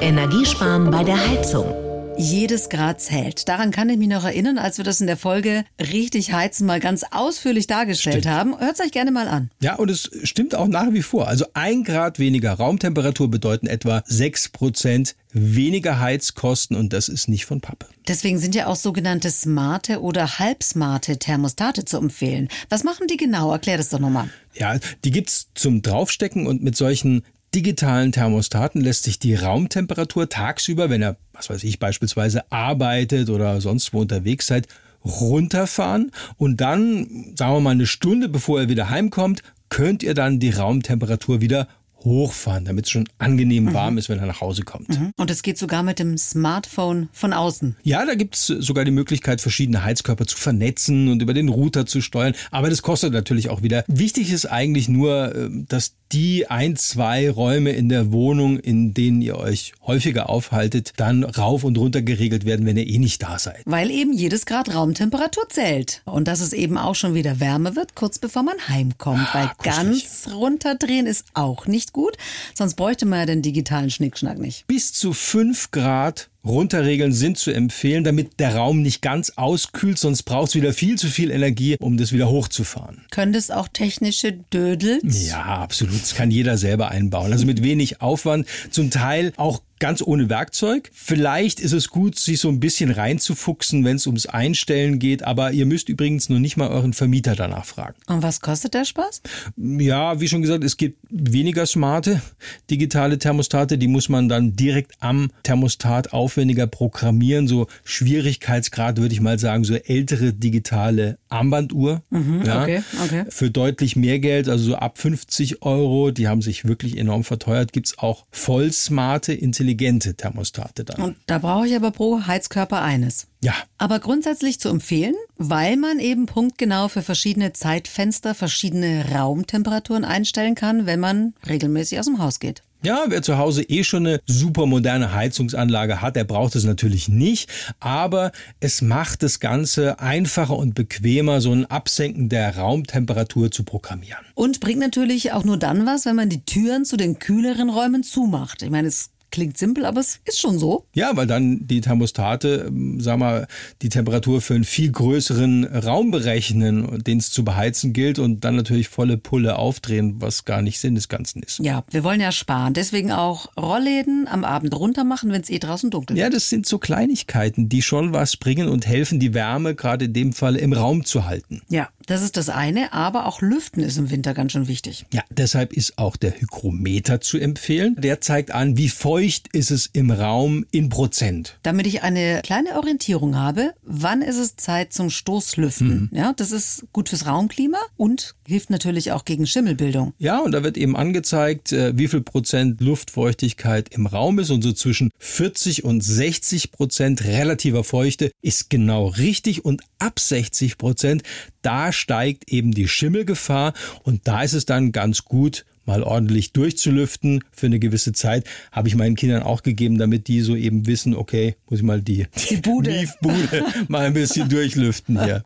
S7: Energiesparen bei der Heizung.
S5: Jedes Grad zählt. Daran kann ich mich noch erinnern, als wir das in der Folge Richtig heizen mal ganz ausführlich dargestellt
S6: Stimmt.
S5: haben. Hört euch gerne mal an.
S6: Ja, und es stimmt auch nach wie vor. Also ein Grad weniger Raumtemperatur bedeuten etwa sechs Prozent weniger Heizkosten und das ist nicht von Pappe.
S5: Deswegen sind ja auch sogenannte smarte oder halbsmarte Thermostate zu empfehlen. Was machen die genau? Erklär das doch nochmal.
S6: Ja, die gibt's zum Draufstecken und mit solchen digitalen Thermostaten lässt sich die Raumtemperatur tagsüber, wenn er, was weiß ich, beispielsweise arbeitet oder sonst wo unterwegs seid, runterfahren und dann, sagen wir mal, eine Stunde bevor er wieder heimkommt, könnt ihr dann die Raumtemperatur wieder hochfahren, damit es schon angenehm warm ist, wenn er nach Hause kommt.
S5: Und es geht sogar mit dem Smartphone von außen.
S6: Ja, da gibt's sogar die Möglichkeit, verschiedene Heizkörper zu vernetzen und über den Router zu steuern. Aber das kostet natürlich auch wieder. Wichtig ist eigentlich nur, äh, dass die ein, zwei Räume in der Wohnung, in denen ihr euch häufiger aufhaltet, dann rauf und runter geregelt werden, wenn ihr eh nicht da seid.
S5: Weil eben jedes Grad Raumtemperatur zählt. Und dass es eben auch schon wieder wärmer wird, kurz bevor man heimkommt. Weil
S6: kuschelig.
S5: ganz runterdrehen ist auch nicht gut. Sonst bräuchte man ja den digitalen Schnickschnack nicht.
S6: Bis zu fünf Grad runterregeln sind zu empfehlen, damit der Raum nicht ganz auskühlt, sonst braucht es wieder viel zu viel Energie, um das wieder hochzufahren.
S5: Können das auch technische Dödels?
S6: Ja, absolut. Das kann jeder selber einbauen. Also mit wenig Aufwand, zum Teil auch ganz ohne Werkzeug. Vielleicht ist es gut, sich so ein bisschen reinzufuchsen, wenn es ums Einstellen geht, aber ihr müsst übrigens nur nicht mal euren Vermieter danach fragen.
S5: Und was kostet der Spaß?
S6: Ja, wie schon gesagt, es gibt weniger smarte digitale Thermostate, die muss man dann direkt am Thermostat aufwendiger programmieren. So Schwierigkeitsgrad würde ich mal sagen, so ältere digitale Armbanduhr. ja,
S5: okay, okay.
S6: Für deutlich mehr Geld, also so ab 50 Euro, die haben sich wirklich enorm verteuert, gibt's auch voll smarte, intelligente Thermostate dann.
S5: Und da brauche ich aber pro Heizkörper eines.
S6: ja,
S5: Aber grundsätzlich zu empfehlen, weil man eben punktgenau für verschiedene Zeitfenster verschiedene Raumtemperaturen einstellen kann, wenn man regelmäßig aus dem Haus geht.
S6: Ja, wer zu Hause eh schon eine super moderne Heizungsanlage hat, der braucht es natürlich nicht. Aber es macht das Ganze einfacher und bequemer, so ein Absenken der Raumtemperatur zu programmieren.
S5: Und bringt natürlich auch nur dann was, wenn man die Türen zu den kühleren Räumen zumacht. Ich meine, es Klingt simpel, aber es ist schon so.
S6: Ja, weil dann die Thermostate, ähm, sag mal, die Temperatur für einen viel größeren Raum berechnen, den es zu beheizen gilt und dann natürlich volle Pulle aufdrehen, was gar nicht Sinn des Ganzen ist.
S5: Ja, wir wollen ja sparen. Deswegen auch Rollläden am Abend runter machen, wenn es eh draußen dunkel
S6: ist. Ja, das sind so Kleinigkeiten, die schon was bringen und helfen, die Wärme gerade in dem Fall im Raum zu halten.
S5: Ja, das ist das eine, aber auch Lüften ist im Winter ganz schön wichtig.
S6: Ja, deshalb ist auch der Hygrometer zu empfehlen. Der zeigt an, wie feucht ist es im Raum in Prozent?
S5: Damit ich eine kleine Orientierung habe, wann ist es Zeit zum Stoßlüften? Mhm. Ja, das ist gut fürs Raumklima und hilft natürlich auch gegen Schimmelbildung.
S6: Ja, und da wird eben angezeigt, äh, wie viel Prozent Luftfeuchtigkeit im Raum ist und so zwischen 40 und 60 Prozent relativer Feuchte ist genau richtig und ab 60 Prozent, da steigt eben die Schimmelgefahr und da ist es dann ganz gut, mal ordentlich durchzulüften für eine gewisse Zeit, habe ich meinen Kindern auch gegeben, damit die so eben wissen, okay, muss ich mal die,
S5: die Bude.
S6: Miefbude mal ein bisschen durchlüften hier.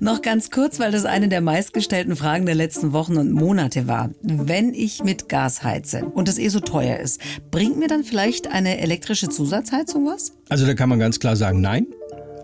S5: Noch ganz kurz, weil das eine der meistgestellten Fragen der letzten Wochen und Monate war. Wenn ich mit Gas heize und es eh so teuer ist, bringt mir dann vielleicht eine elektrische Zusatzheizung was?
S6: Also da kann man ganz klar sagen, nein.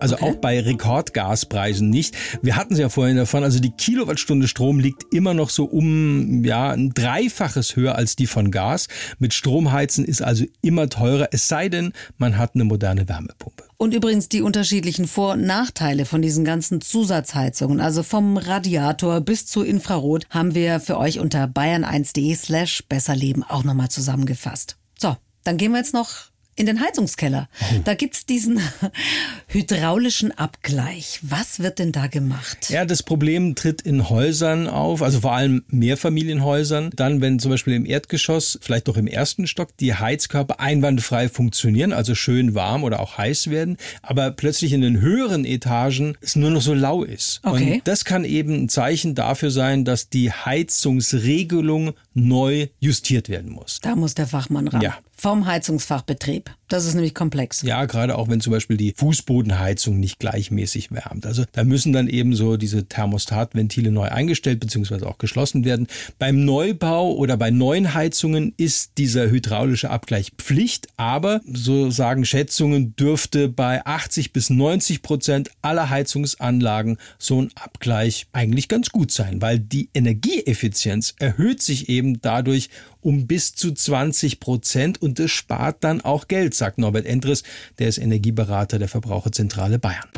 S6: Also okay. auch bei Rekordgaspreisen nicht. Wir hatten es ja vorhin davon, also die Kilowattstunde Strom liegt immer noch so um ja, ein Dreifaches höher als die von Gas. Mit Stromheizen ist also immer teurer, es sei denn, man hat eine moderne Wärmepumpe.
S5: Und übrigens die unterschiedlichen Vor- und Nachteile von diesen ganzen Zusatzheizungen, also vom Radiator bis zu Infrarot, haben wir für euch unter bayern1.de slash besserleben auch nochmal zusammengefasst. So, dann gehen wir jetzt noch in den Heizungskeller. Oh. Da gibt's diesen hydraulischen Abgleich. Was wird denn da gemacht?
S6: Ja, das Problem tritt in Häusern auf, also vor allem Mehrfamilienhäusern. Dann, wenn zum Beispiel im Erdgeschoss, vielleicht doch im ersten Stock, die Heizkörper einwandfrei funktionieren, also schön warm oder auch heiß werden, aber plötzlich in den höheren Etagen es nur noch so lau ist.
S5: Okay.
S6: Und das kann eben ein Zeichen dafür sein, dass die Heizungsregelung neu justiert werden muss.
S5: Da muss der Fachmann ran.
S6: Ja.
S5: Vom Heizungsfachbetrieb. Das ist nämlich komplex.
S6: Ja, gerade auch wenn zum Beispiel die Fußbodenheizung nicht gleichmäßig wärmt. Also da müssen dann eben so diese Thermostatventile neu eingestellt bzw. auch geschlossen werden. Beim Neubau oder bei neuen Heizungen ist dieser hydraulische Abgleich Pflicht, aber so sagen Schätzungen dürfte bei 80 bis 90 Prozent aller Heizungsanlagen so ein Abgleich eigentlich ganz gut sein, weil die Energieeffizienz erhöht sich eben dadurch um bis zu 20 Prozent und das spart dann auch Geld, sagt Norbert Endres, der ist Energieberater der Verbraucherzentrale Bayern.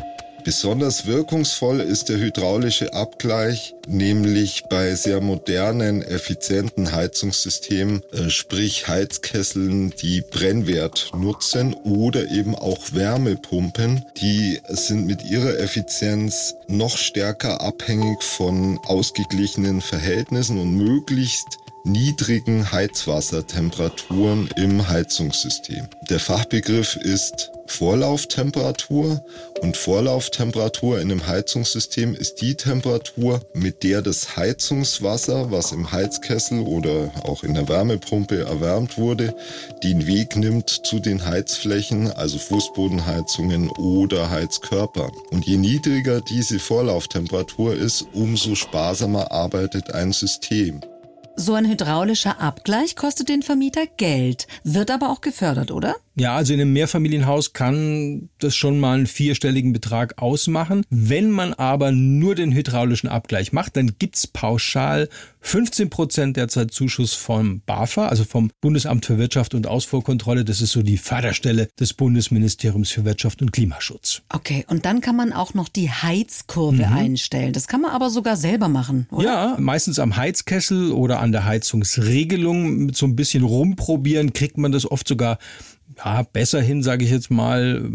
S1: Besonders wirkungsvoll ist der hydraulische Abgleich, nämlich bei sehr modernen, effizienten Heizungssystemen, äh, sprich Heizkesseln, die Brennwert nutzen oder eben auch Wärmepumpen, die sind mit ihrer Effizienz noch stärker abhängig von ausgeglichenen Verhältnissen und möglichst niedrigen Heizwassertemperaturen im Heizungssystem. Der Fachbegriff ist Vorlauftemperatur und Vorlauftemperatur in einem Heizungssystem ist die Temperatur, mit der das Heizungswasser, was im Heizkessel oder auch in der Wärmepumpe erwärmt wurde, den Weg nimmt zu den Heizflächen, also Fußbodenheizungen oder Heizkörpern. Und je niedriger diese Vorlauftemperatur ist, umso sparsamer arbeitet ein System.
S5: So ein hydraulischer Abgleich kostet den Vermieter Geld, wird aber auch gefördert, oder?
S6: Ja, also in einem Mehrfamilienhaus kann das schon mal einen vierstelligen Betrag ausmachen. Wenn man aber nur den hydraulischen Abgleich macht, dann gibt's pauschal 15 Prozent derzeit Zuschuss vom BAFA, also vom Bundesamt für Wirtschaft und Ausfuhrkontrolle. Das ist so die Förderstelle des Bundesministeriums für Wirtschaft und Klimaschutz.
S5: Okay, und dann kann man auch noch die Heizkurve mhm. einstellen. Das kann man aber sogar selber machen, oder?
S6: Ja, meistens am Heizkessel oder an der Heizungsregelung mit so ein bisschen rumprobieren kriegt man das oft sogar ja, besser hin, sage ich jetzt mal,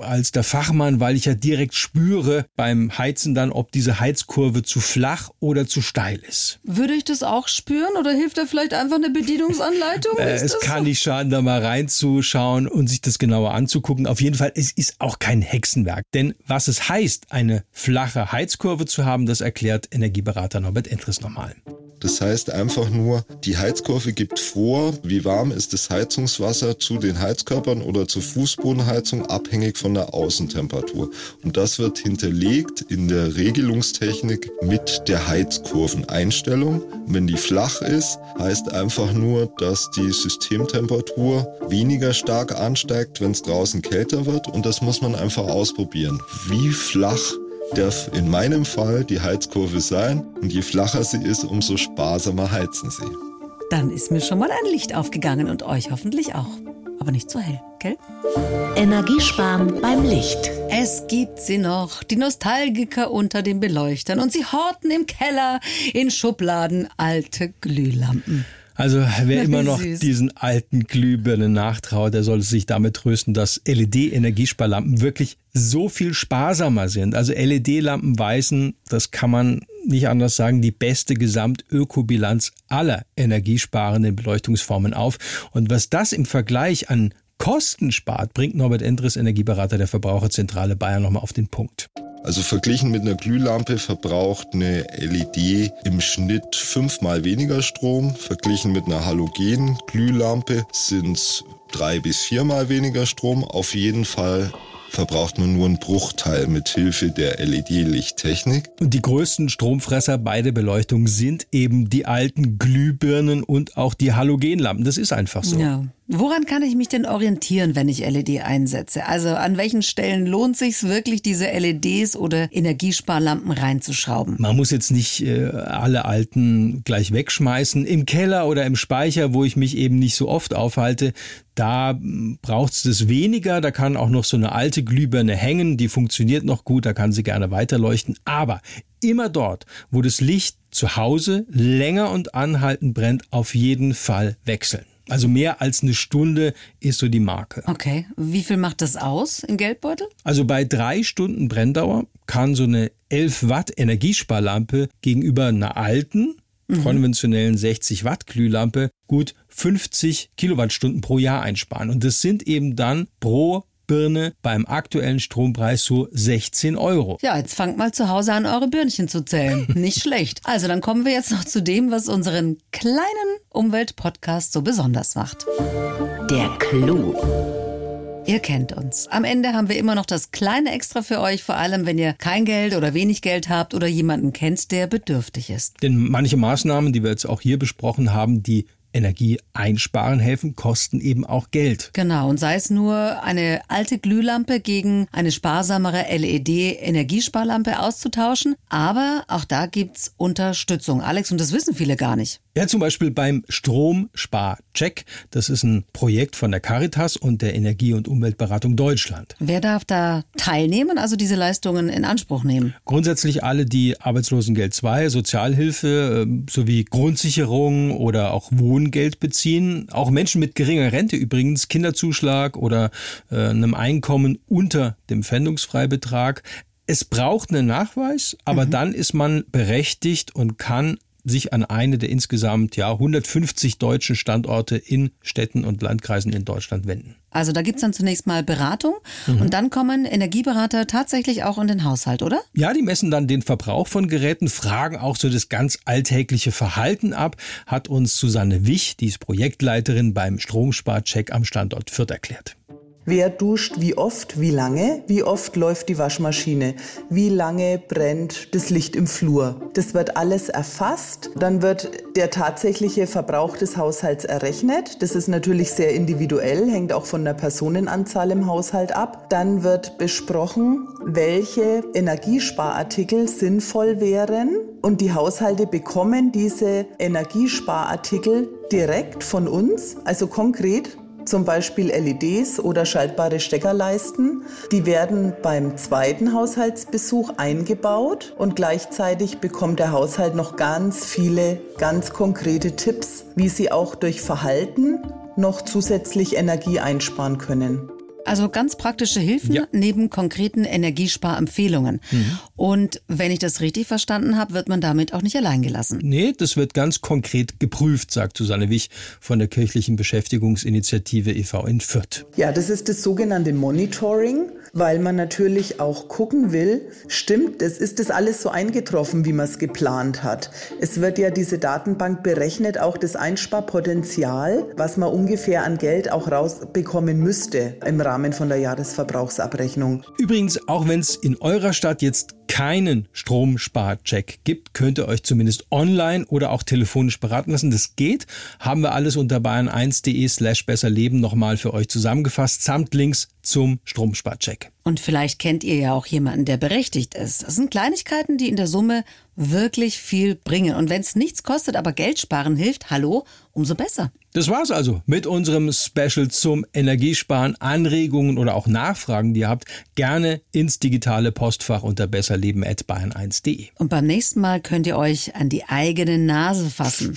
S6: als der Fachmann, weil ich ja direkt spüre beim Heizen dann, ob diese Heizkurve zu flach oder zu steil ist.
S5: Würde ich das auch spüren oder hilft da vielleicht einfach eine Bedienungsanleitung?
S6: äh, es kann so? nicht schaden, da mal reinzuschauen und sich das genauer anzugucken. Auf jeden Fall, es ist auch kein Hexenwerk. Denn was es heißt, eine flache Heizkurve zu haben, das erklärt Energieberater Norbert Entres nochmal.
S1: Das heißt einfach nur, die Heizkurve gibt vor, wie warm ist das Heizungswasser zu den Heizkörpern oder zur Fußbodenheizung, abhängig von der Außentemperatur. Und das wird hinterlegt in der Regelungstechnik mit der Heizkurveneinstellung. Wenn die flach ist, heißt einfach nur, dass die Systemtemperatur weniger stark ansteigt, wenn es draußen kälter wird. Und das muss man einfach ausprobieren. Wie flach darf in meinem Fall die Heizkurve sein und je flacher sie ist, umso sparsamer heizen sie.
S5: Dann ist mir schon mal ein Licht aufgegangen und euch hoffentlich auch. Aber nicht zu hell, gell?
S7: Energiesparen beim Licht.
S5: Es gibt sie noch, die Nostalgiker unter den Beleuchtern und sie horten im Keller in Schubladen alte Glühlampen.
S6: Also wer immer noch
S5: süß.
S6: diesen alten Glühbirnen nachtraut, der sollte sich damit trösten, dass LED-Energiesparlampen wirklich so viel sparsamer sind. Also LED-Lampen weisen, das kann man nicht anders sagen, die beste Gesamtökobilanz aller energiesparenden Beleuchtungsformen auf. Und was das im Vergleich an Kosten spart, bringt Norbert Endres, Energieberater der Verbraucherzentrale Bayern, nochmal auf den Punkt.
S1: Also verglichen mit einer Glühlampe verbraucht eine LED im Schnitt fünfmal weniger Strom. Verglichen mit einer Halogen-Glühlampe sind es drei bis viermal weniger Strom. Auf jeden Fall verbraucht man nur einen Bruchteil mit Hilfe der LED-Lichttechnik.
S6: Und die größten Stromfresser bei der Beleuchtung sind eben die alten Glühbirnen und auch die Halogenlampen. Das ist einfach so.
S5: Ja. Woran kann ich mich denn orientieren, wenn ich LED einsetze? Also an welchen Stellen lohnt sich wirklich, diese LEDs oder Energiesparlampen reinzuschrauben?
S6: Man muss jetzt nicht äh, alle alten gleich wegschmeißen. Im Keller oder im Speicher, wo ich mich eben nicht so oft aufhalte, da braucht es das weniger. Da kann auch noch so eine alte Glühbirne hängen, die funktioniert noch gut, da kann sie gerne weiterleuchten. Aber immer dort, wo das Licht zu Hause länger und anhaltend brennt, auf jeden Fall wechseln. Also mehr als eine Stunde ist so die Marke.
S5: Okay, wie viel macht das aus im Geldbeutel?
S6: Also bei drei Stunden Brenndauer kann so eine 11 Watt Energiesparlampe gegenüber einer alten, konventionellen 60 Watt Glühlampe gut 50 Kilowattstunden pro Jahr einsparen. Und das sind eben dann pro Birne beim aktuellen Strompreis so 16 Euro.
S5: Ja, jetzt fangt mal zu Hause an, eure Birnchen zu zählen. Nicht schlecht. Also dann kommen wir jetzt noch zu dem, was unseren kleinen Umweltpodcast so besonders macht.
S7: Der Clou.
S5: Ihr kennt uns. Am Ende haben wir immer noch das kleine Extra für euch, vor allem wenn ihr kein Geld oder wenig Geld habt oder jemanden kennt, der bedürftig ist.
S6: Denn manche Maßnahmen, die wir jetzt auch hier besprochen haben, die Energie einsparen helfen, kosten eben auch Geld.
S5: Genau, und sei es nur eine alte Glühlampe gegen eine sparsamere LED-Energiesparlampe auszutauschen. Aber auch da gibt's Unterstützung. Alex, und das wissen viele gar nicht.
S6: Ja, zum Beispiel beim Stromsparcheck. Das ist ein Projekt von der Caritas und der Energie- und Umweltberatung Deutschland.
S5: Wer darf da teilnehmen, also diese Leistungen in Anspruch nehmen?
S6: Grundsätzlich alle, die Arbeitslosengeld 2, Sozialhilfe ähm, sowie Grundsicherung oder auch Wohngeld beziehen. Auch Menschen mit geringer Rente übrigens, Kinderzuschlag oder äh, einem Einkommen unter dem Pfändungsfreibetrag. Es braucht einen Nachweis, aber dann ist man berechtigt und kann sich an eine der insgesamt ja 150 deutschen Standorte in Städten und Landkreisen in Deutschland wenden.
S5: Also da gibt's dann zunächst mal Beratung und dann kommen Energieberater tatsächlich auch in den Haushalt, oder?
S6: Ja, die messen dann den Verbrauch von Geräten, fragen auch so das ganz alltägliche Verhalten ab, hat uns Susanne Wich, die ist Projektleiterin beim Stromsparcheck am Standort Fürth erklärt.
S3: Wer duscht wie oft, wie lange? Wie oft läuft die Waschmaschine? Wie lange brennt das Licht im Flur? Das wird alles erfasst. Dann wird der tatsächliche Verbrauch des Haushalts errechnet. Das ist natürlich sehr individuell, hängt auch von der Personenanzahl im Haushalt ab. Dann wird besprochen, welche Energiesparartikel sinnvoll wären. Und die Haushalte bekommen diese Energiesparartikel direkt von uns, also konkret zum Beispiel LEDs oder schaltbare Steckerleisten. Die werden beim zweiten Haushaltsbesuch eingebaut und gleichzeitig bekommt der Haushalt noch ganz viele ganz konkrete Tipps, wie sie auch durch Verhalten noch zusätzlich Energie einsparen können.
S5: Also ganz praktische Hilfen
S6: Ja.
S5: neben konkreten Energiesparempfehlungen.
S6: Mhm.
S5: Und wenn ich das richtig verstanden habe, wird man damit auch nicht allein gelassen.
S6: Nee, das wird ganz konkret geprüft, sagt Susanne Wich von der kirchlichen Beschäftigungsinitiative e.V. in Fürth.
S3: Ja, das ist das sogenannte Monitoring, weil man natürlich auch gucken will, stimmt, es ist das alles so eingetroffen, wie man es geplant hat. Es wird ja diese Datenbank berechnet, auch das Einsparpotenzial, was man ungefähr an Geld auch rausbekommen müsste im Rahmen von der Jahresverbrauchsabrechnung.
S6: Übrigens, auch wenn es in eurer Stadt jetzt keinen Stromsparcheck gibt, könnt ihr euch zumindest online oder auch telefonisch beraten lassen. Das geht. Haben wir alles unter bayern1.de slash besserleben nochmal für euch zusammengefasst, samt Links zum Stromsparcheck.
S5: Und vielleicht kennt ihr ja auch jemanden, der berechtigt ist. Das sind Kleinigkeiten, die in der Summe wirklich viel bringen. Und wenn es nichts kostet, aber Geld sparen hilft, hallo, umso besser.
S6: Das war's also mit unserem Special zum Energiesparen. Anregungen oder auch Nachfragen, die ihr habt, gerne ins digitale Postfach unter besserleben.bayern1.de.
S5: Und beim nächsten Mal könnt ihr euch an die eigene Nase fassen.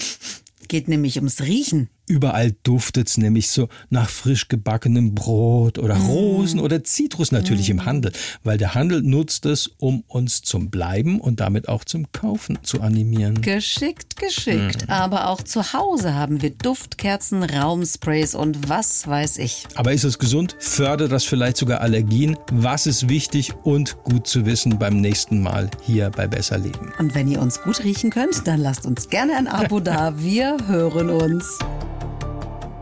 S5: Geht nämlich ums Riechen.
S6: Überall duftet's nämlich so nach frisch gebackenem Brot oder Rosen oder Zitrus natürlich im Handel, weil der Handel nutzt es, um uns zum Bleiben und damit auch zum Kaufen zu animieren.
S5: Geschickt, geschickt. Aber auch zu Hause haben wir Duftkerzen, Raumsprays und was weiß ich.
S6: Aber ist es gesund? Fördert das vielleicht sogar Allergien? Was ist wichtig und gut zu wissen beim nächsten Mal hier bei Besser Leben?
S5: Und wenn ihr uns gut riechen könnt, dann lasst uns gerne ein Abo da. Wir hören uns.